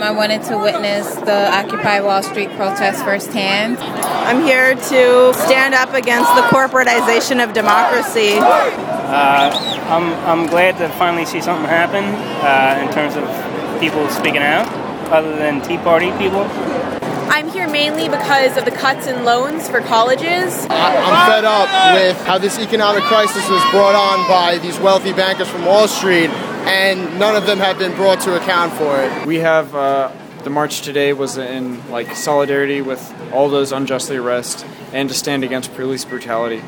I wanted to witness the Occupy Wall Street protest firsthand. I'm here to stand up against the corporatization of democracy. Uh, I'm, I'm glad to finally see something happen uh, in terms of people speaking out, other than Tea Party people. I'm here mainly because of the cuts in loans for colleges. I'm fed up with how this economic crisis was brought on by these wealthy bankers from Wall Street, and none of them have been brought to account for it. We have uh, the march today was in like solidarity with all those unjustly arrested and to stand against police brutality.